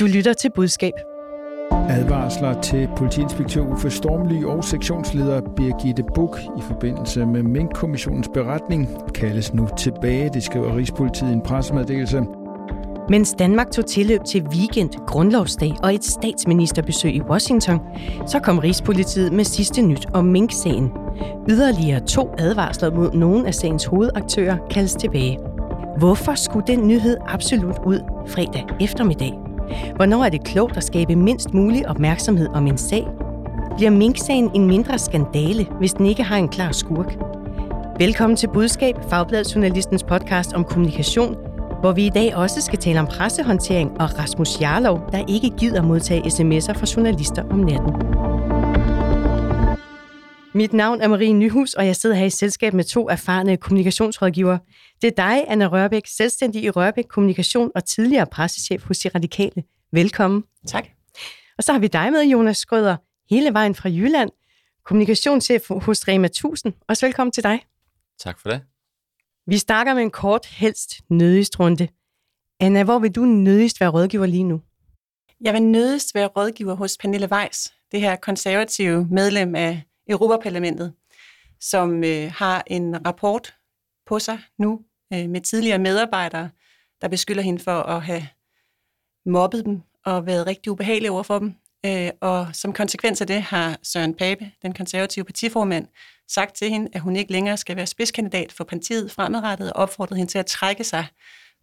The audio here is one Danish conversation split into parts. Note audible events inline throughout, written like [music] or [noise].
Du lytter til budskab. Advarsler til politiinspektør Uffe Stormly og sektionsleder Birgitte Buk i forbindelse med Mink-kommissionens beretning kaldes nu tilbage, det skriver Rigspolitiet i en pressemeddelelse. Mens Danmark tog tilløb til weekend, grundlovsdag og et statsministerbesøg i Washington, så kom Rigspolitiet med sidste nyt om Mink-sagen. Yderligere to advarsler mod nogle af sagens hovedaktører kaldes tilbage. Hvorfor skulle den nyhed absolut ud fredag eftermiddag? Hvornår er det klogt at skabe mindst mulig opmærksomhed om en sag? Bliver Mink-sagen en mindre skandale, hvis den ikke har en klar skurk? Velkommen til Budskab, Fagbladet Journalistens podcast om kommunikation, hvor vi i dag også skal tale om pressehåndtering og Rasmus Jarlov, der ikke gider modtage sms'er fra journalister om natten. Mit navn er Marie Nyhus, og jeg sidder her i selskab med to erfarne kommunikationsrådgivere. Det er dig, Anna Rørbæk, selvstændig i Rørbæk Kommunikation og tidligere pressechef hos De Radikale. Velkommen. Tak. Og så har vi dig med, Jonas Skrøder, hele vejen fra Jylland, kommunikationschef hos Rema 1000. Også velkommen til dig. Tak for det. Vi starter med en kort, helst nødigst runde. Anna, hvor vil du nødigst være rådgiver lige nu? Jeg vil nødigst være rådgiver hos Pernille Weiss, det her konservative medlem af Europaparlamentet, som øh, har en rapport på sig nu øh, med tidligere medarbejdere, der beskylder hende for at have mobbet dem og været rigtig ubehagelig over for dem. Øh, og som konsekvens af det har Søren Pape, den konservative partiformand, sagt til hende, at hun ikke længere skal være spidskandidat for partiet fremadrettet og opfordret hende til at trække sig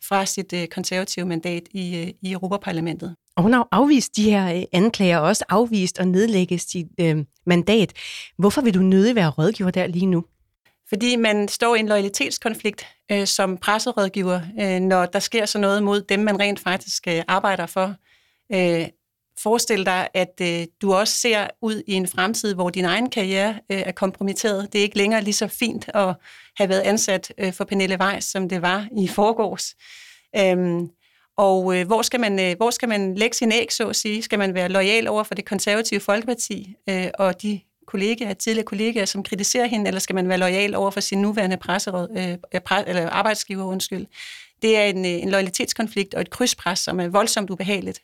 fra sit øh, konservative mandat i, øh, i Europaparlamentet. Og hun har afvist de her øh, anklager, og også afvist at nedlægge sit øh, mandat. Hvorfor vil du nødig være rådgiver der lige nu? Fordi man står i en loyalitetskonflikt øh, som presserådgiver, øh, når der sker så noget mod dem, man rent faktisk øh, arbejder for. Øh, forestil dig, at øh, du også ser ud i en fremtid, hvor din egen karriere øh, er kompromitteret. Det er ikke længere lige så fint at have været ansat øh, for Pernille Weiss, som det var i forgårs. Øhm, og øh, hvor, skal man, øh, hvor skal man lægge sin æg, så at sige? Skal man være lojal over for det konservative Folkeparti øh, og de kollegaer, tidligere kollegaer, som kritiserer hende, eller skal man være lojal over for sin nuværende presseråd, øh, pre, eller arbejdsgiver? Undskyld. Det er en, øh, en loyalitetskonflikt og et krydspres, som er voldsomt ubehageligt.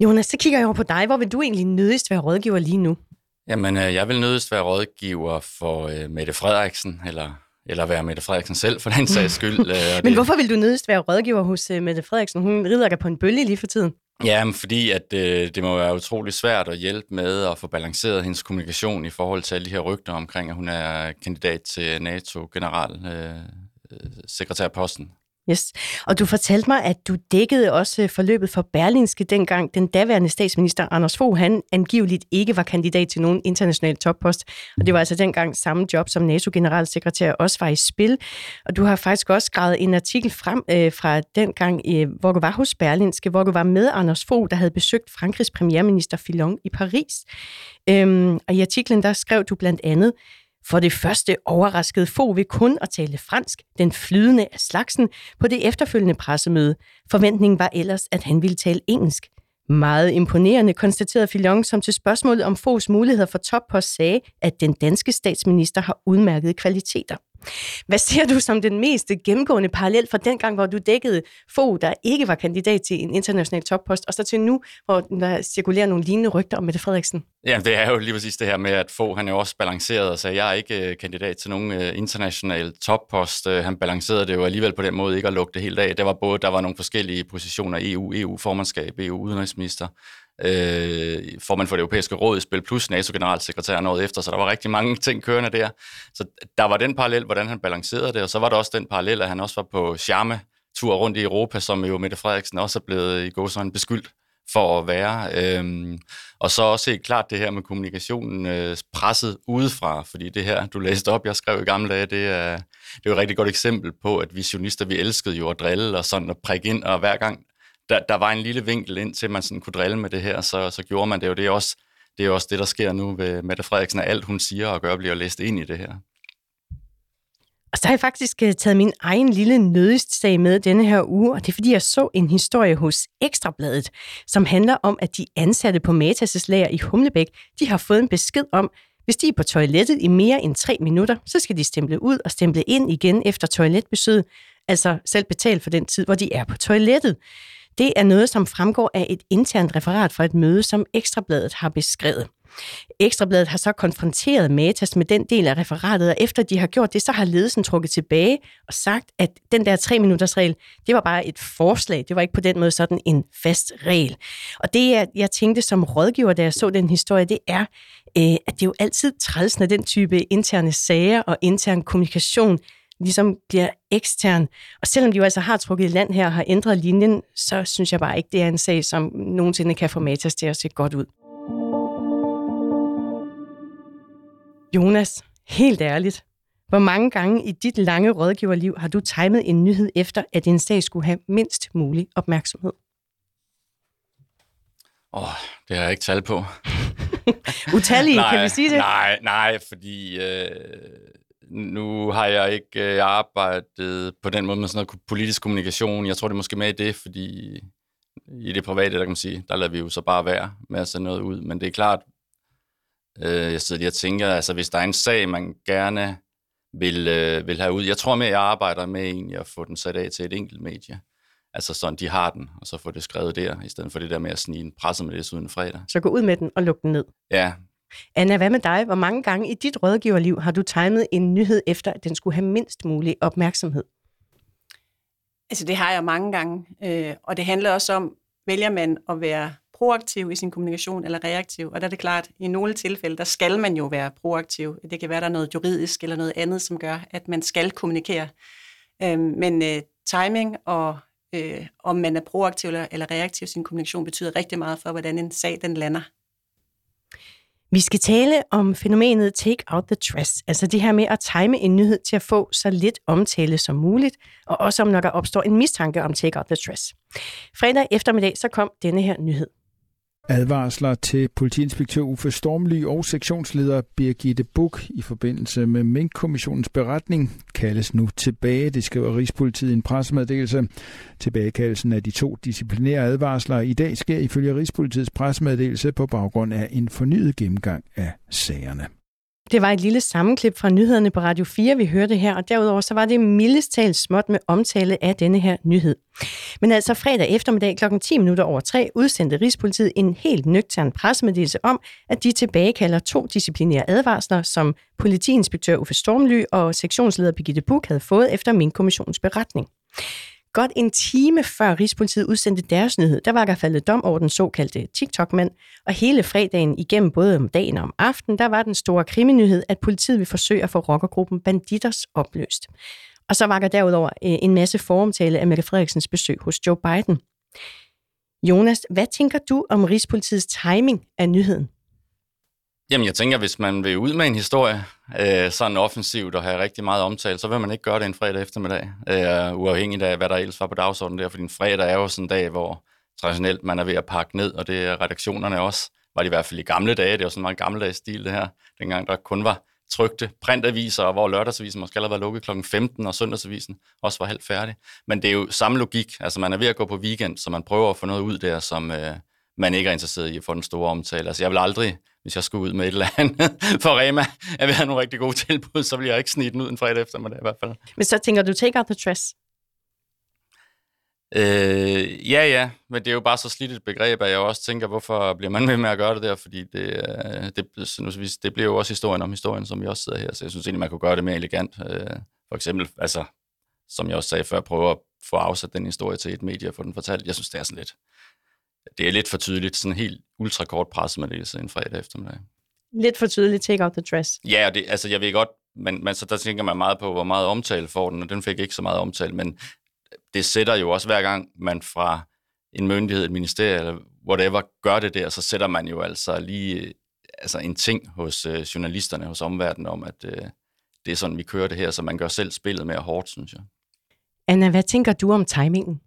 Jonas, så kigger jeg over på dig. Hvor vil du egentlig nødigst være rådgiver lige nu? Jamen, øh, jeg vil nødigst være rådgiver for uh, Mette Frederiksen, eller, eller være Mette Frederiksen selv, for den sags skyld. [laughs] Men det... hvorfor vil du nødigst være rådgiver hos uh, Mette Frederiksen? Hun rider på en bølge lige for tiden. Ja, fordi at, uh, det må være utrolig svært at hjælpe med at få balanceret hendes kommunikation i forhold til alle de her rygter omkring, at hun er kandidat til NATO-generalsekretærposten. Uh, Yes. Og du fortalte mig, at du dækkede også øh, forløbet for Berlinske dengang den daværende statsminister Anders Fogh, han angiveligt ikke var kandidat til nogen international toppost. Og det var altså dengang samme job som NATO-generalsekretær også var i spil. Og du har faktisk også skrevet en artikel frem øh, fra dengang, øh, hvor du var hos Berlinske, hvor du var med Anders Fogh, der havde besøgt Frankrigs premierminister Fillon i Paris. Øhm, og i artiklen der skrev du blandt andet, for det første overraskede få ved kun at tale fransk, den flydende af slagsen, på det efterfølgende pressemøde. Forventningen var ellers, at han ville tale engelsk. Meget imponerende konstaterede Fillon, som til spørgsmålet om Foghs muligheder for toppost sagde, at den danske statsminister har udmærkede kvaliteter. Hvad ser du som den mest gennemgående parallel fra den gang, hvor du dækkede få, der ikke var kandidat til en international toppost, og så til nu, hvor der cirkulerer nogle lignende rygter om Mette Frederiksen? Ja, det er jo lige præcis det her med, at få han er jo også balanceret og sagde, jeg er ikke øh, kandidat til nogen øh, international toppost. Øh, han balancerede det jo alligevel på den måde ikke at lukke det helt af. Der var både der var nogle forskellige positioner EU, EU-formandskab, EU-udenrigsminister, øh, formand for det europæiske råd i spil, plus NATO-generalsekretær noget efter, så der var rigtig mange ting kørende der. Så der var den parallel, hvordan han balancerede det, og så var der også den parallel, at han også var på charme tur rundt i Europa, som jo Mette Frederiksen også er blevet i går sådan beskyldt for at være. Øhm, og så også helt klart det her med kommunikationen øh, presset udefra, fordi det her, du læste op, jeg skrev i gamle dage, det er, det er jo et rigtig godt eksempel på, at vi journalister, vi elskede jo at drille og sådan at prikke ind, og hver gang der, der var en lille vinkel ind til, man sådan kunne drille med det her, så, så gjorde man det jo. Det er også det, er også det der sker nu ved Mette Frederiksen, at alt hun siger og gør, bliver læst ind i det her. Og så har jeg faktisk øh, taget min egen lille nødest-sag med denne her uge, og det er fordi, jeg så en historie hos Ekstrabladet, som handler om, at de ansatte på Matas' lager i Humlebæk, de har fået en besked om, hvis de er på toilettet i mere end tre minutter, så skal de stemple ud og stemple ind igen efter toiletbesøget, altså selv betale for den tid, hvor de er på toilettet. Det er noget, som fremgår af et internt referat fra et møde, som Ekstrabladet har beskrevet. Ekstrabladet har så konfronteret Matas med den del af referatet, og efter de har gjort det, så har ledelsen trukket tilbage og sagt, at den der tre minutters regel, det var bare et forslag. Det var ikke på den måde sådan en fast regel. Og det, jeg, tænkte som rådgiver, da jeg så den historie, det er, øh, at det er jo altid træls, når den type interne sager og intern kommunikation ligesom bliver ekstern. Og selvom de jo altså har trukket i land her og har ændret linjen, så synes jeg bare ikke, det er en sag, som nogensinde kan få Matas til at se godt ud. Jonas, helt ærligt, hvor mange gange i dit lange rådgiverliv har du timet en nyhed efter, at din sag skulle have mindst mulig opmærksomhed? Åh, oh, det har jeg ikke tal på. [laughs] Utallige, kan vi sige det? Nej, nej, fordi øh, nu har jeg ikke øh, arbejdet på den måde med sådan noget politisk kommunikation. Jeg tror, det er måske med i det, fordi i det private, der kan man sige, der lader vi jo så bare være med at sende noget ud. Men det er klart, øh, jeg sidder lige og tænker, altså hvis der er en sag, man gerne vil, øh, vil have ud. Jeg tror mere, jeg arbejder med egentlig at få den sat af til et enkelt medie. Altså sådan, de har den, og så få det skrevet der, i stedet for det der med at snige en pressemeddelelse uden fredag. Så gå ud med den og lukke den ned. Ja. Anna, hvad med dig? Hvor mange gange i dit rådgiverliv har du timet en nyhed efter, at den skulle have mindst mulig opmærksomhed? Altså det har jeg mange gange, øh, og det handler også om, vælger man at være proaktiv i sin kommunikation eller reaktiv. Og der er det klart, i nogle tilfælde, der skal man jo være proaktiv. Det kan være, der er noget juridisk eller noget andet, som gør, at man skal kommunikere. Øh, men øh, timing og øh, om man er proaktiv eller, eller reaktiv i sin kommunikation, betyder rigtig meget for, hvordan en sag den lander. Vi skal tale om fænomenet take out the trash, altså det her med at time en nyhed til at få så lidt omtale som muligt, og også om når der opstår en mistanke om take out the trash. Fredag eftermiddag så kom denne her nyhed. Advarsler til politiinspektør Uffe Stormly og sektionsleder Birgitte Buk i forbindelse med Mink-kommissionens beretning kaldes nu tilbage, det skriver Rigspolitiet i en pressemeddelelse. Tilbagekaldelsen af de to disciplinære advarsler i dag sker ifølge Rigspolitiets pressemeddelelse på baggrund af en fornyet gennemgang af sagerne. Det var et lille sammenklip fra nyhederne på Radio 4, vi hørte her, og derudover så var det mildest talt småt med omtale af denne her nyhed. Men altså fredag eftermiddag kl. 10 minutter over 3 udsendte Rigspolitiet en helt nøgtern pressemeddelelse om, at de tilbagekalder to disciplinære advarsler, som politiinspektør Uffe Stormly og sektionsleder Birgitte Buk havde fået efter min kommissions beretning. Godt en time før Rigspolitiet udsendte deres nyhed, der var der faldet dom over den såkaldte TikTok-mand, og hele fredagen igennem både om dagen og om aftenen, der var den store kriminyhed, at politiet vil forsøge at få rockergruppen Banditers opløst. Og så var der derudover øh, en masse foromtale af Mette Frederiksens besøg hos Joe Biden. Jonas, hvad tænker du om Rigspolitiets timing af nyheden? Jamen, jeg tænker, hvis man vil ud med en historie, øh, sådan offensivt og have rigtig meget omtale, så vil man ikke gøre det en fredag eftermiddag, øh, uafhængigt af, hvad der ellers var på dagsordenen der, fordi en fredag er jo sådan en dag, hvor traditionelt man er ved at pakke ned, og det er redaktionerne også, var det i hvert fald i gamle dage, det var sådan en meget gammeldags stil det her, dengang der kun var trygte printaviser, og hvor lørdagsavisen måske allerede var lukket kl. 15, og søndagsavisen også var halvt færdig. Men det er jo samme logik, altså man er ved at gå på weekend, så man prøver at få noget ud der, som øh, man ikke er interesseret i at få den store omtale. Altså jeg vil aldrig hvis jeg skulle ud med et eller andet [laughs] for Rema, at vi har nogle rigtig gode tilbud, så vil jeg ikke snige den ud en fredag eftermiddag i hvert fald. Men så tænker du, take out the trash? Øh, ja, ja, men det er jo bare så slidt et begreb, at jeg også tænker, hvorfor bliver man ved med at gøre det der, fordi det, det, det bliver jo også historien om historien, som vi også sidder her, så jeg synes egentlig, man kunne gøre det mere elegant. Øh, for eksempel, altså, som jeg også sagde før, prøve at få afsat den historie til et medie og få den fortalt. Jeg synes, det er sådan lidt, det er lidt for tydeligt, sådan helt ultrakort pressemeddelelse en fredag eftermiddag. Lidt for tydeligt, take out the dress. Ja, det, altså jeg ved godt, men, men så der tænker man meget på, hvor meget omtale får den, og den fik ikke så meget omtale, men det sætter jo også hver gang, man fra en myndighed, et ministerie, eller whatever, gør det der, så sætter man jo altså lige altså en ting hos øh, journalisterne, hos omverdenen om, at øh, det er sådan, vi kører det her, så man gør selv spillet mere hårdt, synes jeg. Anna, hvad tænker du om timingen?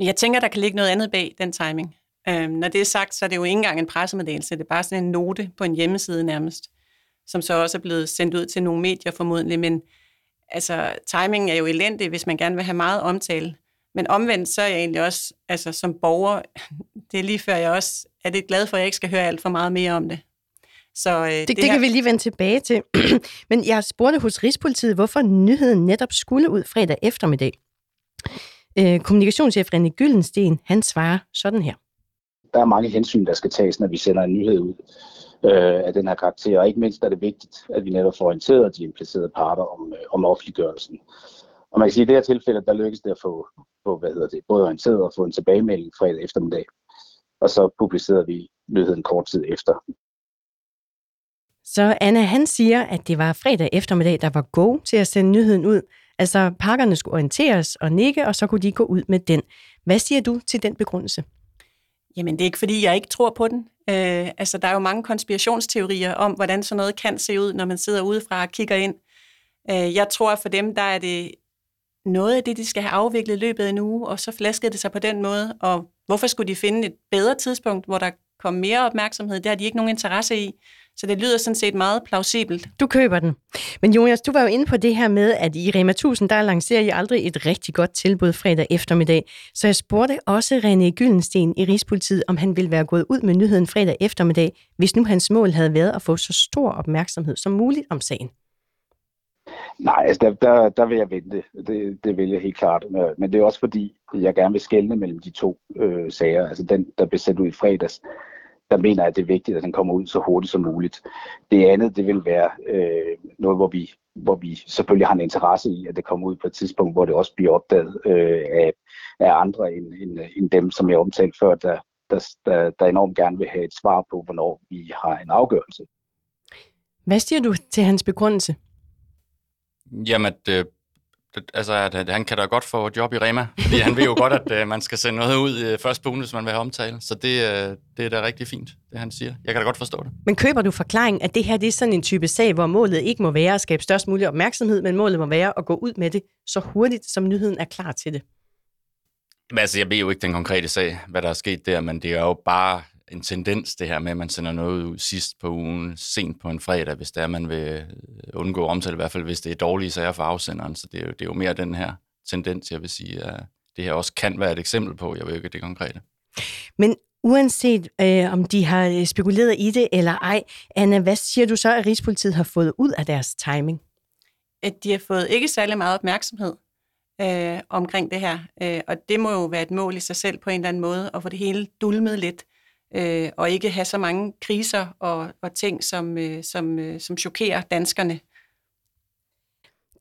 Jeg tænker, der kan ligge noget andet bag den timing. Øhm, når det er sagt, så er det jo ikke engang en pressemeddelelse. Det er bare sådan en note på en hjemmeside nærmest, som så også er blevet sendt ud til nogle medier formodentlig. Men altså, timingen er jo elendig, hvis man gerne vil have meget omtale. Men omvendt, så er jeg egentlig også, altså som borger, [laughs] det er lige før jeg også er det glad for, at jeg ikke skal høre alt for meget mere om det. Så, øh, det, det, det her... kan vi lige vende tilbage til. [clears throat] Men jeg spurgte hos Rigspolitiet, hvorfor nyheden netop skulle ud fredag eftermiddag. Øh, kommunikationschef René Gyldensten, han svarer sådan her. Der er mange hensyn, der skal tages, når vi sender en nyhed ud øh, af den her karakter, og ikke mindst er det vigtigt, at vi netop får orienteret de implicerede parter om, øh, om offentliggørelsen. Og man kan sige, at i det her tilfælde, der lykkes det at få, få hvad hedder det, både orienteret og få en tilbagemelding fredag eftermiddag. Og så publicerede vi nyheden kort tid efter. Så Anna, han siger, at det var fredag eftermiddag, der var go til at sende nyheden ud. Altså, pakkerne skulle orienteres og nikke, og så kunne de gå ud med den. Hvad siger du til den begrundelse? Jamen, det er ikke, fordi jeg ikke tror på den. Øh, altså, der er jo mange konspirationsteorier om, hvordan sådan noget kan se ud, når man sidder udefra og kigger ind. Øh, jeg tror, at for dem, der er det noget af det, de skal have afviklet i løbet af en uge, og så flaskede det sig på den måde. Og hvorfor skulle de finde et bedre tidspunkt, hvor der kom mere opmærksomhed? Det har de ikke nogen interesse i. Så det lyder sådan set meget plausibelt. Du køber den. Men Jonas, du var jo inde på det her med, at i Rema 1000, der lancerer I aldrig et rigtig godt tilbud fredag eftermiddag. Så jeg spurgte også René Gyldensten i Rigspolitiet, om han ville være gået ud med nyheden fredag eftermiddag, hvis nu hans mål havde været at få så stor opmærksomhed som muligt om sagen. Nej, altså der, der, der vil jeg vente. Det, det vil jeg helt klart. Men det er også fordi, jeg gerne vil skelne mellem de to øh, sager. Altså den, der blev sendt ud i fredags, der mener jeg, at det er vigtigt, at den kommer ud så hurtigt som muligt. Det andet, det vil være øh, noget, hvor vi, hvor vi selvfølgelig har en interesse i, at det kommer ud på et tidspunkt, hvor det også bliver opdaget øh, af, af andre end, end, end dem, som jeg omtalte før, der, der, der, der enormt gerne vil have et svar på, hvornår vi har en afgørelse. Hvad siger du til hans begrundelse? Jamen, det, det, altså, at han kan da godt få job i Rema, fordi han ved jo godt, at uh, man skal sende noget ud uh, først på ugen, hvis man vil have omtale. Så det, uh, det er da rigtig fint, det han siger. Jeg kan da godt forstå det. Men køber du forklaringen, at det her det er sådan en type sag, hvor målet ikke må være at skabe størst mulig opmærksomhed, men målet må være at gå ud med det så hurtigt, som nyheden er klar til det? Men altså, jeg ved jo ikke den konkrete sag, hvad der er sket der, men det er jo bare en tendens, det her med, at man sender noget ud sidst på ugen, sent på en fredag, hvis det er, man vil øh, undgå omtale, i hvert fald hvis det er dårlige sager for afsenderen. Så det er jo, det er jo mere den her tendens, jeg vil sige, at det her også kan være et eksempel på. Jeg ved ikke det konkrete. Men uanset øh, om de har øh, spekuleret i det eller ej, Anna, hvad siger du så, at Rigspolitiet har fået ud af deres timing? At de har fået ikke særlig meget opmærksomhed øh, omkring det her. Øh, og det må jo være et mål i sig selv på en eller anden måde, at få det hele dulmet lidt øh, og ikke have så mange kriser og, og ting, som, øh, som, øh, som chokerer danskerne.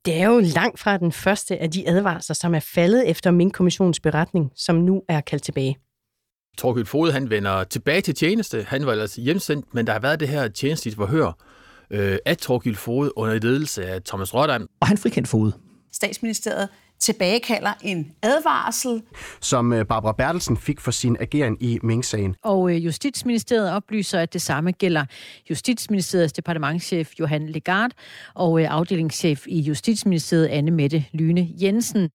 Det er jo langt fra den første af de advarsler, som er faldet efter min kommissionens beretning, som nu er kaldt tilbage. Torgild Fode, han vender tilbage til tjeneste. Han var altså hjemsendt, men der har været det her tjenestligt forhør øh, af Torgild Fode under ledelse af Thomas Røddan. Og han frikendt Fode. Statsministeriet tilbagekalder en advarsel. Som øh, Barbara Bertelsen fik for sin ageren i Mink-sagen. Og øh, Justitsministeriet oplyser, at det samme gælder Justitsministeriets departementchef Johan Legard og øh, afdelingschef i Justitsministeriet Anne Mette Lyne Jensen.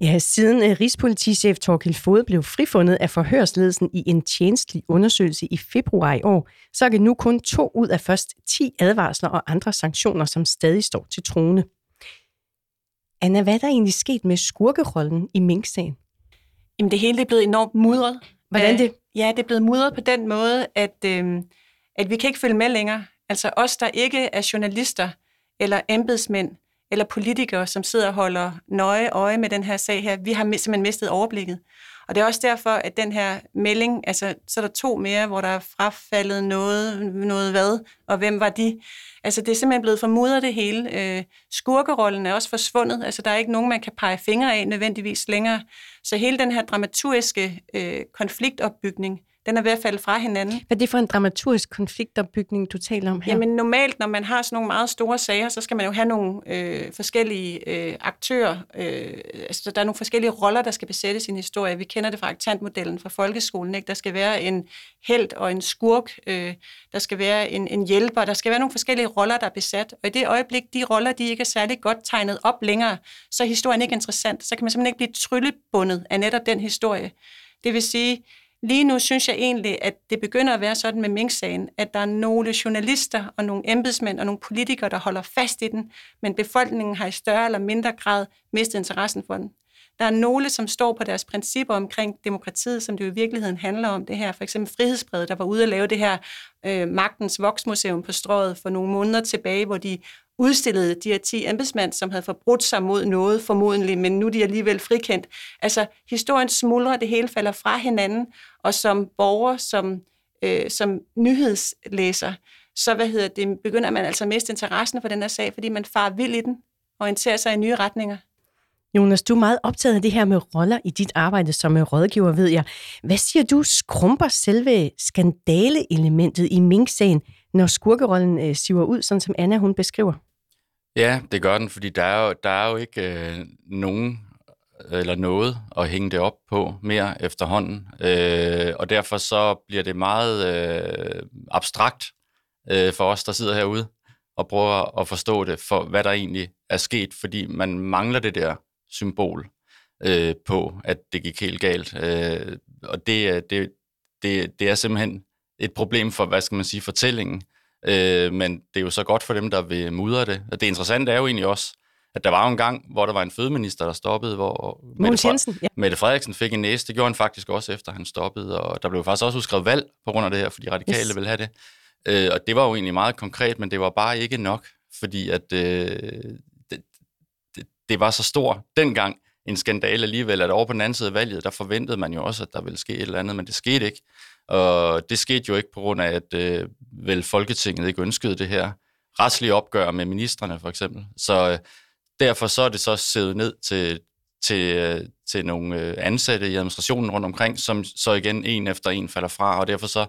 Ja, siden Rigspolitichef Torkild Fod blev frifundet af forhørsledelsen i en tjenestlig undersøgelse i februar i år, så er det nu kun to ud af først 10 advarsler og andre sanktioner, som stadig står til trone. Anna, hvad er der egentlig sket med skurkerollen i Mink-sagen? Jamen, det hele er blevet enormt mudret. Hvordan det? Ja, det er blevet mudret på den måde, at, øh, at vi kan ikke følge med længere. Altså os, der ikke er journalister, eller embedsmænd, eller politikere, som sidder og holder nøje øje med den her sag her, vi har simpelthen mistet overblikket. Og det er også derfor, at den her melding, altså så er der to mere, hvor der er frafaldet noget, noget hvad, og hvem var de? Altså det er simpelthen blevet formudret det hele. Øh, skurkerollen er også forsvundet, altså der er ikke nogen, man kan pege fingre af nødvendigvis længere. Så hele den her dramaturgiske øh, konfliktopbygning, den er ved at falde fra hinanden. Hvad er det for en dramaturgisk konfliktopbygning, du taler om her? Jamen normalt, når man har sådan nogle meget store sager, så skal man jo have nogle øh, forskellige øh, aktører. Øh, altså, der er nogle forskellige roller, der skal besættes i en historie. Vi kender det fra aktantmodellen fra folkeskolen. Ikke? Der skal være en held og en skurk. Øh, der skal være en, en hjælper. Der skal være nogle forskellige roller, der er besat. Og i det øjeblik, de roller de ikke er særlig godt tegnet op længere, så er historien ikke interessant. Så kan man simpelthen ikke blive tryllebundet af netop den historie. Det vil sige, Lige nu synes jeg egentlig, at det begynder at være sådan med Mink-sagen, at der er nogle journalister og nogle embedsmænd og nogle politikere, der holder fast i den, men befolkningen har i større eller mindre grad mistet interessen for den. Der er nogle, som står på deres principper omkring demokratiet, som det jo i virkeligheden handler om det her. For eksempel Frihedsbredet, der var ude at lave det her øh, Magtens Voksmuseum på strået for nogle måneder tilbage, hvor de udstillede de her 10 embedsmænd, som havde forbrudt sig mod noget formodentlig, men nu er de alligevel frikendt. Altså, historien smuldrer, det hele falder fra hinanden, og som borger, som, øh, som nyhedslæser, så hvad hedder det, begynder man altså at miste interessen for den her sag, fordi man far vild i den, og orienterer sig i nye retninger. Jonas, du er meget optaget af det her med roller i dit arbejde som øh, rådgiver, ved jeg. Hvad siger du, skrumper selve skandaleelementet i Mink-sagen, når skurkerollen øh, siver ud, sådan som Anna hun beskriver? Ja, det gør den, fordi der er jo, der er jo ikke øh, nogen øh, eller noget at hænge det op på mere efterhånden. Øh, og derfor så bliver det meget øh, abstrakt øh, for os, der sidder herude og prøver at forstå det for, hvad der egentlig er sket, fordi man mangler det der symbol øh, på, at det gik helt galt. Øh, og det, øh, det, det, det er simpelthen et problem for, hvad skal man sige, fortællingen. Øh, men det er jo så godt for dem, der vil mudre det. Og det interessante er jo egentlig også, at der var jo en gang, hvor der var en fødeminister, der stoppede, hvor Mette, Jensen, ja. Mette Frederiksen fik en næse. Det gjorde han faktisk også, efter han stoppede. Og der blev faktisk også udskrevet valg på grund af det her, fordi radikale yes. ville have det. Øh, og det var jo egentlig meget konkret, men det var bare ikke nok, fordi at øh, det, det, det var så stor dengang en skandale alligevel, at over på den anden side af valget, der forventede man jo også, at der ville ske et eller andet, men det skete ikke. Og det skete jo ikke på grund af, at øh, vel Folketinget ikke ønskede det her retslige opgør med ministerne for eksempel. Så øh, derfor så er det så siddet ned til, til, øh, til nogle øh, ansatte i administrationen rundt omkring, som så igen en efter en falder fra, og derfor så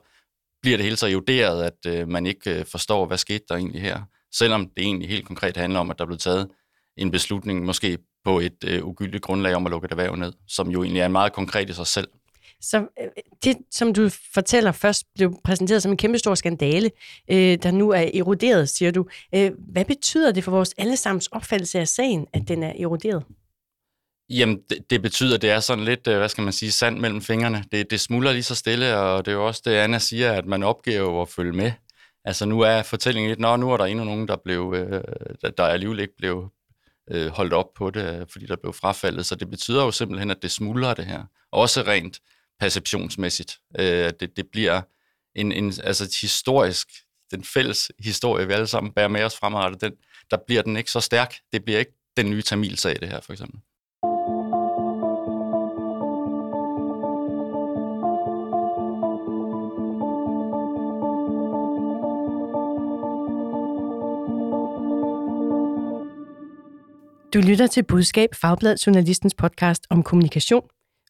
bliver det hele så juderet, at øh, man ikke øh, forstår, hvad skete der egentlig her. Selvom det egentlig helt konkret handler om, at der blev taget en beslutning, måske på et øh, ugyldigt grundlag om at lukke et erhverv ned, som jo egentlig er meget konkret i sig selv. Så øh, det, som du fortæller først, blev præsenteret som en kæmpestor skandale, øh, der nu er eroderet, siger du. Øh, hvad betyder det for vores allesammens opfattelse af sagen, at den er eroderet? Jamen, det, det betyder, at det er sådan lidt, øh, hvad skal man sige, sand mellem fingrene. Det, det smuldrer lige så stille, og det er jo også det, Anna siger, at man opgiver at følge med. Altså nu er fortællingen lidt, nå, nu er der endnu nogen, der, blev, øh, der alligevel ikke blev øh, holdt op på det, fordi der blev frafaldet. Så det betyder jo simpelthen, at det smuldrer det her. Også rent perceptionsmæssigt. Øh, det, det bliver en, en altså historisk, den fælles historie, vi alle sammen bærer med os fremadrettet, den, der bliver den ikke så stærk. Det bliver ikke den nye Tamil-sag, det her for eksempel. Du lytter til Budskab, Fagblad Journalistens podcast om kommunikation.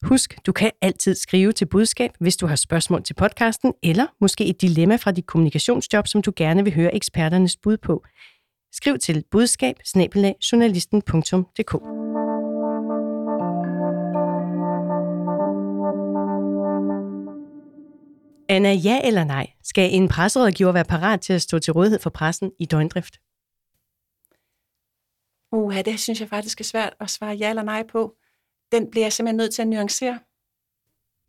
Husk, du kan altid skrive til budskab, hvis du har spørgsmål til podcasten, eller måske et dilemma fra dit kommunikationsjob, som du gerne vil høre eksperternes bud på. Skriv til budskab Anna, ja eller nej? Skal en presserådgiver være parat til at stå til rådighed for pressen i døgndrift? Uha, det synes jeg faktisk er svært at svare ja eller nej på. Den bliver jeg simpelthen nødt til at nuancere.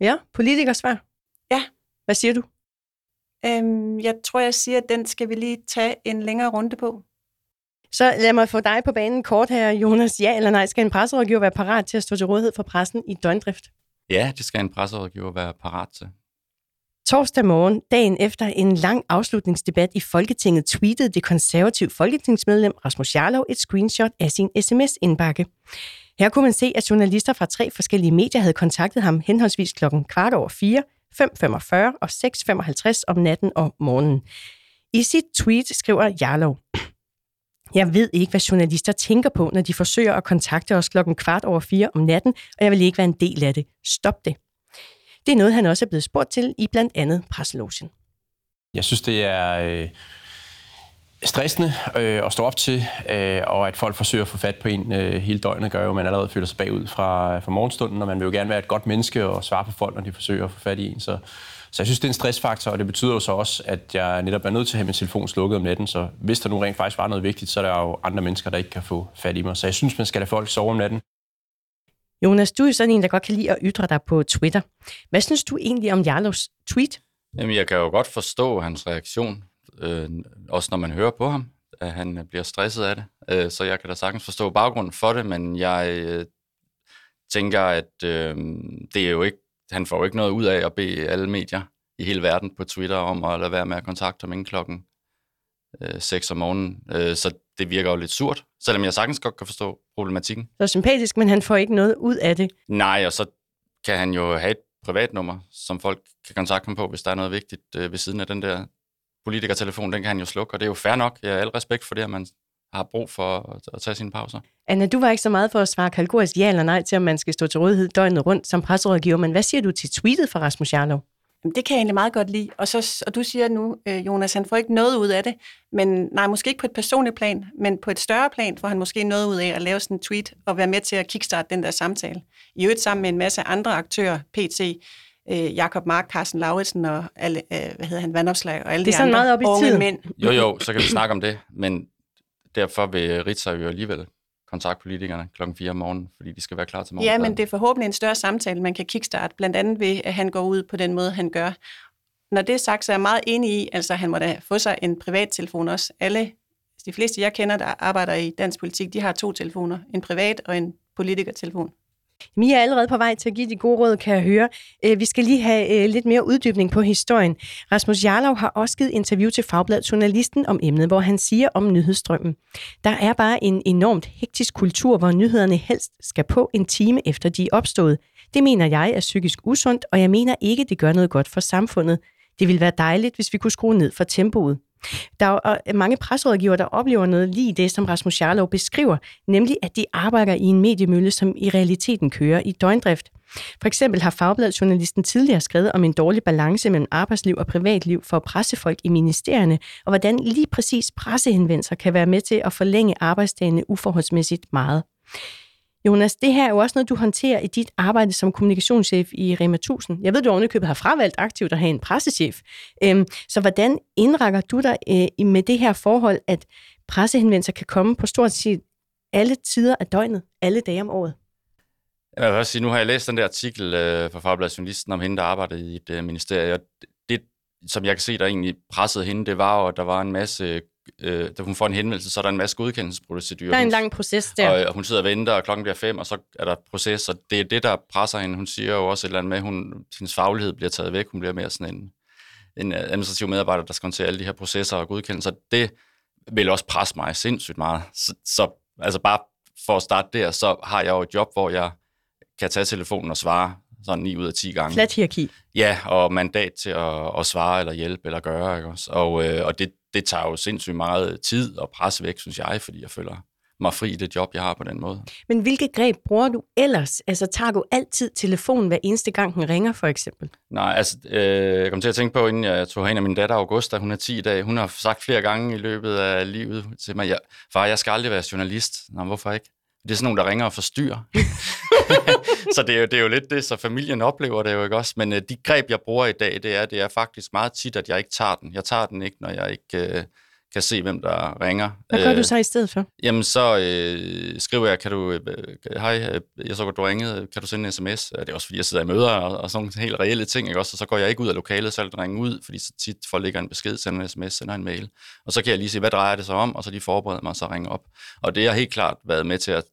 Ja, politikersvar. Ja. Hvad siger du? Øhm, jeg tror, jeg siger, at den skal vi lige tage en længere runde på. Så lad mig få dig på banen kort her, Jonas. Ja eller nej, skal en presserådgiver være parat til at stå til rådighed for pressen i døgndrift? Ja, det skal en presserådgiver være parat til. Torsdag morgen, dagen efter en lang afslutningsdebat i Folketinget, tweetede det konservative folketingsmedlem Rasmus Jarlov et screenshot af sin sms-indbakke. Her kunne man se, at journalister fra tre forskellige medier havde kontaktet ham henholdsvis klokken kvart over 4, 5.45 og 6.55 om natten og morgenen. I sit tweet skriver Jarlov, jeg ved ikke, hvad journalister tænker på, når de forsøger at kontakte os klokken kvart over fire om natten, og jeg vil ikke være en del af det. Stop det. Det er noget, han også er blevet spurgt til i blandt andet presselogen. Jeg synes, det er øh, stressende øh, at stå op til, øh, og at folk forsøger at få fat på en øh, hele døgnet, gør jo, at man allerede føler sig bagud fra, fra morgenstunden, og man vil jo gerne være et godt menneske og svare på folk, når de forsøger at få fat i en. Så, så jeg synes, det er en stressfaktor, og det betyder jo så også, at jeg netop er nødt til at have min telefon slukket om natten, så hvis der nu rent faktisk var noget vigtigt, så er der jo andre mennesker, der ikke kan få fat i mig. Så jeg synes, man skal lade folk sove om natten. Jonas, du er sådan en, der godt kan lide at ytre dig på Twitter. Hvad synes du egentlig om Jarlovs tweet? Jamen, jeg kan jo godt forstå hans reaktion, øh, også når man hører på ham, at han bliver stresset af det. Øh, så jeg kan da sagtens forstå baggrunden for det, men jeg øh, tænker, at øh, det er jo ikke, han får jo ikke noget ud af at bede alle medier i hele verden på Twitter om at lade være med at kontakte ham inden klokken øh, 6 om morgenen. Øh, så det virker jo lidt surt, selvom jeg sagtens godt kan forstå problematikken. Så sympatisk, men han får ikke noget ud af det. Nej, og så kan han jo have et privatnummer, som folk kan kontakte ham på, hvis der er noget vigtigt øh, ved siden af den der politikertelefon. Den kan han jo slukke, og det er jo fair nok. Jeg har al respekt for det, at man har brug for at, tage sine pauser. Anna, du var ikke så meget for at svare kategorisk ja eller nej til, om man skal stå til rådighed døgnet rundt som presserådgiver, men hvad siger du til tweetet fra Rasmus Jarlov? Det kan jeg egentlig meget godt lide. Og, så, og du siger nu, øh, Jonas, han får ikke noget ud af det. Men nej, måske ikke på et personligt plan, men på et større plan får han måske noget ud af at lave sådan en tweet og være med til at kickstarte den der samtale. I øvrigt sammen med en masse andre aktører, PT, øh, Jakob Mark, Carsten Lauritsen og alle, øh, hvad hedder han, Vandopslag og alle Det er de sådan andre meget op i unge tiden. mænd. Jo, jo, så kan vi snakke om det, men derfor vil Ritzau jo alligevel kontakte politikerne klokken 4 om morgenen, fordi de skal være klar til morgen. Ja, men det er forhåbentlig en større samtale, man kan kickstarte, blandt andet ved, at han går ud på den måde, han gør. Når det er sagt, så er jeg meget enig i, altså han må da få sig en privattelefon også. Alle, de fleste jeg kender, der arbejder i dansk politik, de har to telefoner. En privat og en politikertelefon. Mia er allerede på vej til at give de gode råd, kan jeg høre. Øh, vi skal lige have øh, lidt mere uddybning på historien. Rasmus Jarlov har også givet interview til Fagbladet Journalisten om emnet, hvor han siger om nyhedsstrømmen. Der er bare en enormt hektisk kultur, hvor nyhederne helst skal på en time efter de er opstået. Det mener jeg er psykisk usundt, og jeg mener ikke, det gør noget godt for samfundet. Det ville være dejligt, hvis vi kunne skrue ned for tempoet. Der er mange presrådgiver, der oplever noget lige det, som Rasmus Jarlov beskriver, nemlig at de arbejder i en mediemølle, som i realiteten kører i døgndrift. For eksempel har Fagbladet Journalisten tidligere skrevet om en dårlig balance mellem arbejdsliv og privatliv for pressefolk i ministerierne, og hvordan lige præcis pressehenvendelser kan være med til at forlænge arbejdsdagene uforholdsmæssigt meget. Jonas, det her er jo også noget, du håndterer i dit arbejde som kommunikationschef i Rema 1000. Jeg ved, du ovenikøbet har fravalgt aktivt at have en pressechef. Øhm, så hvordan indrækker du dig øh, med det her forhold, at pressehenvendelser kan komme på stort set alle tider af døgnet, alle dage om året? Jeg vil også sige, nu har jeg læst den der artikel øh, fra Fagbladet Journalisten om hende, der arbejdede i et øh, ministerie. Og det, som jeg kan se, der egentlig pressede hende, det var jo, at der var en masse, øh, da hun får en henvendelse, så er der en masse godkendelsesprocedurer. Der er en lang proces der. Og, og hun sidder og venter, og klokken bliver fem, og så er der proces, og det er det, der presser hende. Hun siger jo også et eller andet med, at hun, hendes faglighed bliver taget væk. Hun bliver mere sådan en, en administrativ medarbejder, der skal håndtere alle de her processer og godkendelser. Det vil også presse mig sindssygt meget. Så, så altså bare for at starte der, så har jeg jo et job, hvor jeg kan tage telefonen og svare sådan 9 ud af 10 gange. Flat hierarki. Ja, og mandat til at, at svare eller hjælpe eller gøre. Ikke også? Og, øh, og det, det tager jo sindssygt meget tid og pres væk, synes jeg, fordi jeg føler mig fri i det job, jeg har på den måde. Men hvilke greb bruger du ellers? Altså tager du altid telefonen hver eneste gang, den ringer, for eksempel? Nej, altså, øh, jeg kom til at tænke på, inden jeg tog hen af min datter Augusta, hun er 10 i dag, hun har sagt flere gange i løbet af livet til mig, jeg, far, jeg skal aldrig være journalist. Nå, hvorfor ikke? Det er sådan nogen, der ringer og forstyrrer. [laughs] så det er, jo, det er jo lidt det, så familien oplever det jo ikke også. Men øh, de greb, jeg bruger i dag, det er, det er faktisk meget tit, at jeg ikke tager den. Jeg tager den ikke, når jeg ikke øh, kan se, hvem der ringer. Hvad gør Øh, du så i stedet for? Jamen, så øh, skriver jeg, kan du, øh, hej, øh, jeg så godt, du ringede, kan du sende en sms? Det er også, fordi jeg sidder i møder og, og sådan nogle helt reelle ting, ikke også? Og så går jeg ikke ud af lokalet, så jeg ringer ud, fordi så tit folk lægger en besked, sender en sms, sender en mail. Og så kan jeg lige se, hvad drejer det sig om, og så lige forberede mig og så ringe op. Og det har helt klart været med til at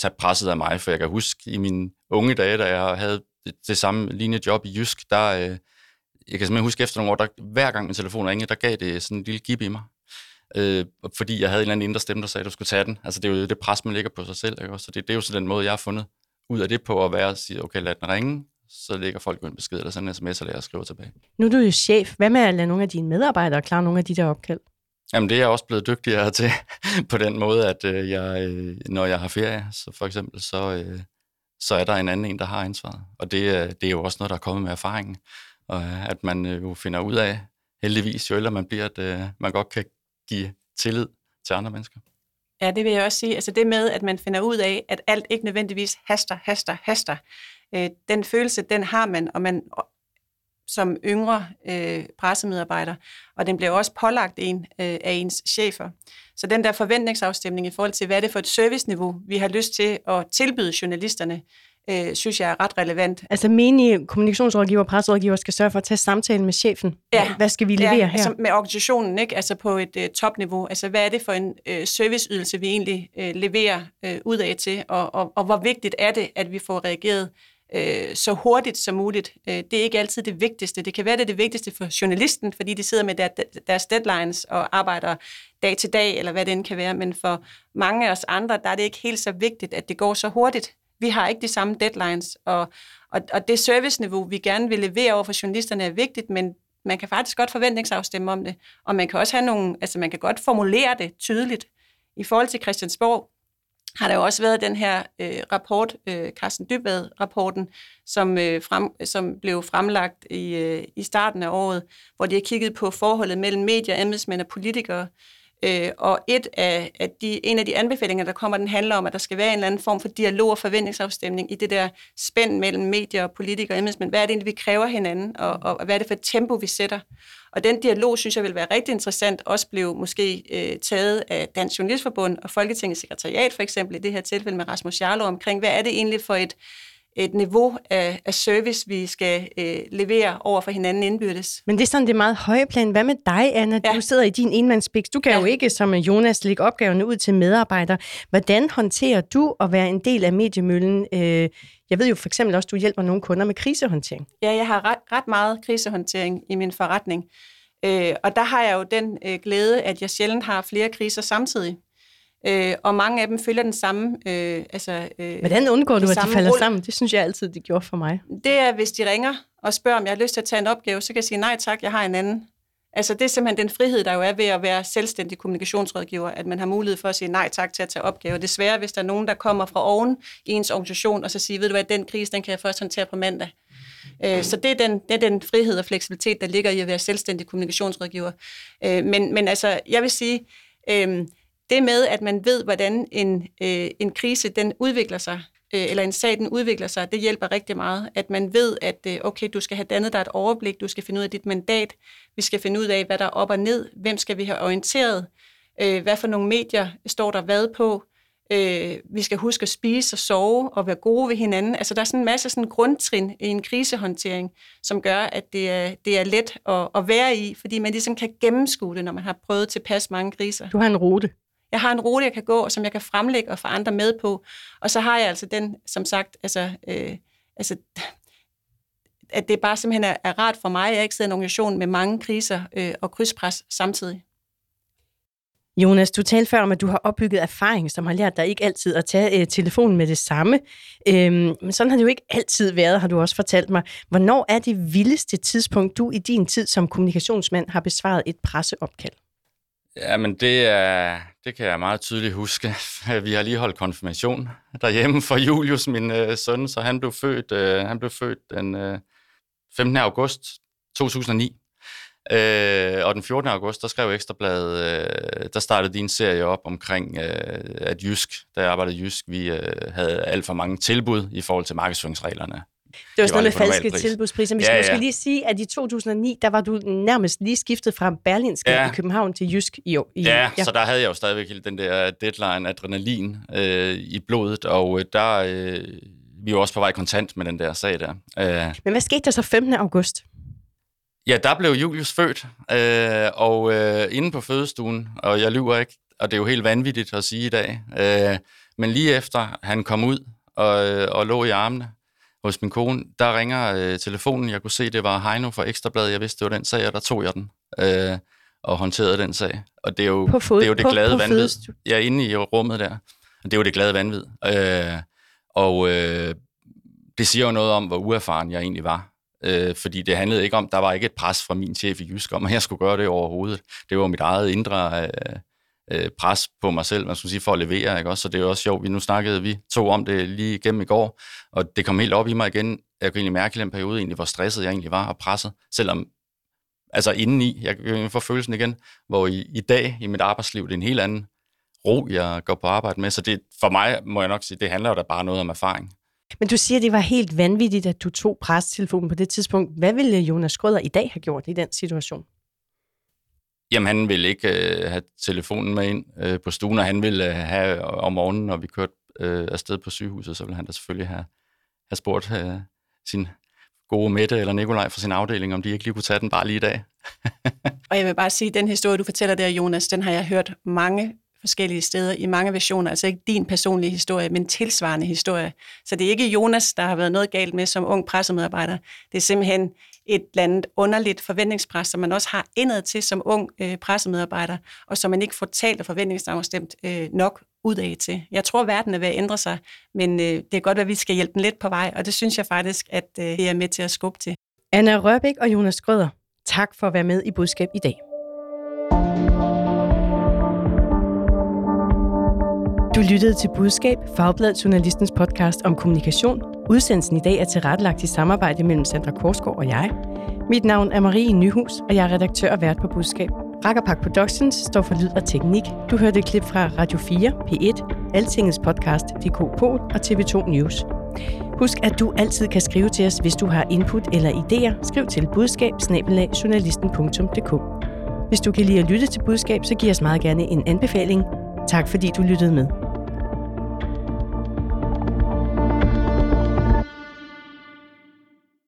tage presset af mig, for jeg kan huske i mine unge dage, da jeg havde det, det samme lignende job i Jysk, der, øh, jeg kan simpelthen huske efter nogle år, der, hver gang min telefon ringede, der gav det sådan en lille gib i mig øh, fordi jeg havde en eller anden indre stemme, der sagde, at du skulle tage den. Altså det er jo det pres, man lægger på sig selv. Ikke? Så det, det er jo så den måde, jeg har fundet ud af det på at være at sige, okay, lad den ringe, så lægger folk jo en besked, eller sådan en sms, eller jeg skriver tilbage. Nu er du jo chef. Hvad med at lade nogle af dine medarbejdere klare nogle af de der opkald? Jamen det er jeg også blevet dygtigere til, [laughs] på den måde, at øh, jeg, øh, når jeg har ferie, så for eksempel, så, øh, så er der en anden en, der har ansvaret. Og det, øh, det er jo også noget, der er kommet med erfaringen, og øh, at man øh, jo finder ud af, heldigvis jo ældre man bliver, at øh, man godt kan give tillid til andre mennesker. Ja, det vil jeg også sige. Altså det med, at man finder ud af, at alt ikke nødvendigvis haster, haster, haster. Øh, den følelse, den har man, og man som yngre øh, pressemedarbejder, og den bliver også pålagt en øh, af ens chefer. Så den der forventningsafstemning i forhold til, hvad er det for et serviceniveau, vi har lyst til at tilbyde journalisterne, øh, synes jeg er ret relevant. Altså menige kommunikationsrådgiver og presserådgiver skal sørge for at tage samtalen med chefen. Ja. Hvad skal vi levere ja, her? Altså med organisationen, ikke? Altså på et øh, topniveau. Altså hvad er det for en øh, serviceydelse, vi egentlig øh, leverer øh, ud af til, og, og, og hvor vigtigt er det, at vi får reageret øh, så hurtigt som muligt. Øh, det er ikke altid det vigtigste. Det kan være, det er det vigtigste for journalisten, fordi de sidder med der, deres deadlines og arbejder dag til dag, eller hvad det end kan være. Men for mange af os andre, der er det ikke helt så vigtigt, at det går så hurtigt. Vi har ikke de samme deadlines, og, og, og det serviceniveau, vi gerne vil levere over for journalisterne, er vigtigt, men man kan faktisk godt forventningsafstemme om det, og man kan også have nogle, altså man kan godt formulere det tydeligt. I forhold til Christiansborg, har der jo også været den her øh, rapport, øh, Carsten Dybvad-rapporten, som, øh, frem, som blev fremlagt i, øh, i starten af året, hvor de har kigget på forholdet mellem medier, embedsmænd og politikere. Øh, og et af, af de, en af de anbefalinger, der kommer, den handler om, at der skal være en eller anden form for dialog og forventningsafstemning i det der spænd mellem medier og politikere og embedsmænd. Hvad er det egentlig, vi kræver hinanden, og, og hvad er det for et tempo, vi sætter? Og den dialog, synes jeg, vil være rigtig interessant, også blev måske øh, taget af Dansk Journalistforbund og Folketingets sekretariat, for eksempel i det her tilfælde med Rasmus Jarlov, omkring, hvad er det egentlig for et, et niveau af, af service, vi skal øh, levere over for hinanden indbyrdes. Men det er sådan det er meget høje plan. Hvad med dig, Anna? Ja. Du sidder i din enmandsbiks. Du kan ja. jo ikke, som Jonas, lægge opgaverne ud til medarbejdere. Hvordan håndterer du at være en del af mediemøllen? Øh, jeg ved jo for eksempel også, at du hjælper nogle kunder med krisehåndtering. Ja, jeg har ret, ret meget krisehåndtering i min forretning. Øh, og der har jeg jo den øh, glæde, at jeg sjældent har flere kriser samtidig. Øh, og mange af dem følger den samme... Øh, altså, øh, Hvordan undgår du, at de falder rull. sammen? Det synes jeg altid, det gjorde for mig. Det er, hvis de ringer og spørger, om jeg har lyst til at tage en opgave, så kan jeg sige, nej tak, jeg har en anden. Altså det er simpelthen den frihed, der jo er ved at være selvstændig kommunikationsrådgiver, at man har mulighed for at sige nej tak til at tage opgaver. Desværre, hvis der er nogen, der kommer fra oven i ens organisation, og så siger, ved du hvad, den krise, den kan jeg først håndtere på mandag. Øh, så det er, den, det er den frihed og fleksibilitet, der ligger i at være selvstændig kommunikationsrådgiver. Øh, men, men altså, jeg vil sige, øh, det med, at man ved, hvordan en, øh, en krise den udvikler sig, øh, eller en sag, den udvikler sig, det hjælper rigtig meget. At man ved, at øh, okay, du skal have dannet dig et overblik, du skal finde ud af dit mandat, vi skal finde ud af, hvad der er op og ned, hvem skal vi have orienteret, hvad for nogle medier står der hvad på, Øh, vi skal huske at spise og sove og være gode ved hinanden. Altså, der er sådan en masse sådan grundtrin i en krisehåndtering, som gør, at det er, det er let at, at være i, fordi man ligesom kan gennemskue det, når man har prøvet tilpas mange kriser. Du har en rute. Jeg har en rute, jeg kan gå, som jeg kan fremlægge og få andre med på. Og så har jeg altså den, som sagt, altså, øh, altså at det bare simpelthen er, er rart for mig, at jeg ikke sidder i en organisation med mange kriser øh, og krydspres samtidig. Jonas, du talte før om, at du har opbygget erfaring, som har lært dig ikke altid at tage øh, telefonen med det samme. Øhm, men sådan har det jo ikke altid været, har du også fortalt mig. Hvornår er det vildeste tidspunkt, du i din tid som kommunikationsmand har besvaret et presseopkald? Ja, men det, er, det kan jeg meget tydeligt huske. [laughs] Vi har lige holdt konfirmation derhjemme for Julius, min øh, søn, så han blev født, øh, han blev født den øh, 15. august 2009. Øh, og den 14. august, der skrev Ekstrabladet, øh, der startede din serie op omkring, øh, at Jysk, da jeg arbejdede Jysk, vi øh, havde alt for mange tilbud i forhold til markedsføringsreglerne. Det var sådan noget med falske tilbudspriser. Vi skal ja, ja. måske lige sige, at i 2009, der var du nærmest lige skiftet fra Berlinske ja. i København til Jysk i år. I, ja, ja, så der havde jeg jo stadigvæk den der deadline adrenalin øh, i blodet, og øh, der... Øh, vi var også på vej kontant med den der sag der. Øh, Men hvad skete der så 15. august? Ja, der blev Julius født, øh, og øh, inde på fødestuen, og jeg lyver ikke, og det er jo helt vanvittigt at sige i dag, øh, men lige efter han kom ud og, øh, og lå i armene hos min kone, der ringer øh, telefonen, jeg kunne se, det var Heino fra Ekstrabladet, jeg vidste, det var den sag, og der tog jeg den øh, og håndterede den sag. Og det er jo, fod, det, er jo det på, glade på vanvid. Ja, inde i rummet der. Det er jo det glade vanvid. Øh, og øh, det siger jo noget om, hvor uerfaren jeg egentlig var øh, fordi det handlede ikke om, der var ikke et pres fra min chef i Jysk om, at jeg skulle gøre det overhovedet. Det var mit eget indre øh, øh, pres på mig selv, man skulle sige, for at levere, ikke også? Så det er også sjovt, vi nu snakkede vi to om det lige igennem i går, og det kom helt op i mig igen. Jeg kunne egentlig mærke i den periode, egentlig, hvor stresset jeg egentlig var og presset, selvom altså indeni, jeg får få følelsen igen, hvor i, i dag i mit arbejdsliv, det er en helt anden ro, jeg går på arbejde med, så det, for mig må jeg nok sige, det handler jo da bare noget om erfaring. Men du siger, at det var helt vanvittigt, at du tog presstelefonen på det tidspunkt. Hvad ville Jonas Skrøder i dag have gjort i den situation? Jamen, han ville ikke øh, have telefonen med ind øh, på stuen, og han ville øh, have om morgenen, når vi kørte øh, afsted på sygehuset, så ville han da selvfølgelig have, have spurgt øh, sin gode Mette eller Nikolaj fra sin afdeling, om de ikke lige kunne tage den bare lige i dag. [laughs] og jeg vil bare sige, at den historie, du fortæller der, Jonas, den har jeg hørt mange forskellige steder i mange versioner. Altså ikke din personlige historie, men tilsvarende historie. Så det er ikke Jonas, der har været noget galt med som ung pressemedarbejder. Det er simpelthen et eller andet underligt forventningspres, som man også har indad til som ung øh, pressemedarbejder, og som man ikke får talt og forventningsafstemt øh, nok ud af til. Jeg tror, at verden er ved at ændre sig, men øh, det er godt, at vi skal hjælpe den lidt på vej, og det synes jeg faktisk, at øh, det er med til at skubbe til. Anna Rørbæk og Jonas Grøder, tak for at være med i budskab i dag. Du lyttede til Budskab, Fagbladet Journalistens podcast om kommunikation. Udsendelsen i dag er tilrettelagt i samarbejde mellem Sandra Korsgaard og jeg. Mit navn er Marie Nyhus, og jeg er redaktør og vært på Budskab. Rakkerpak Productions står for lyd og teknik. Du hørte et klip fra Radio 4, P1, Altingets podcast, DK Pol og TV2 News. Husk, at du altid kan skrive til os, hvis du har input eller idéer. Skriv til budskab Hvis du kan lide at lytte til budskab, så giv os meget gerne en anbefaling. Tak fordi du lyttede med.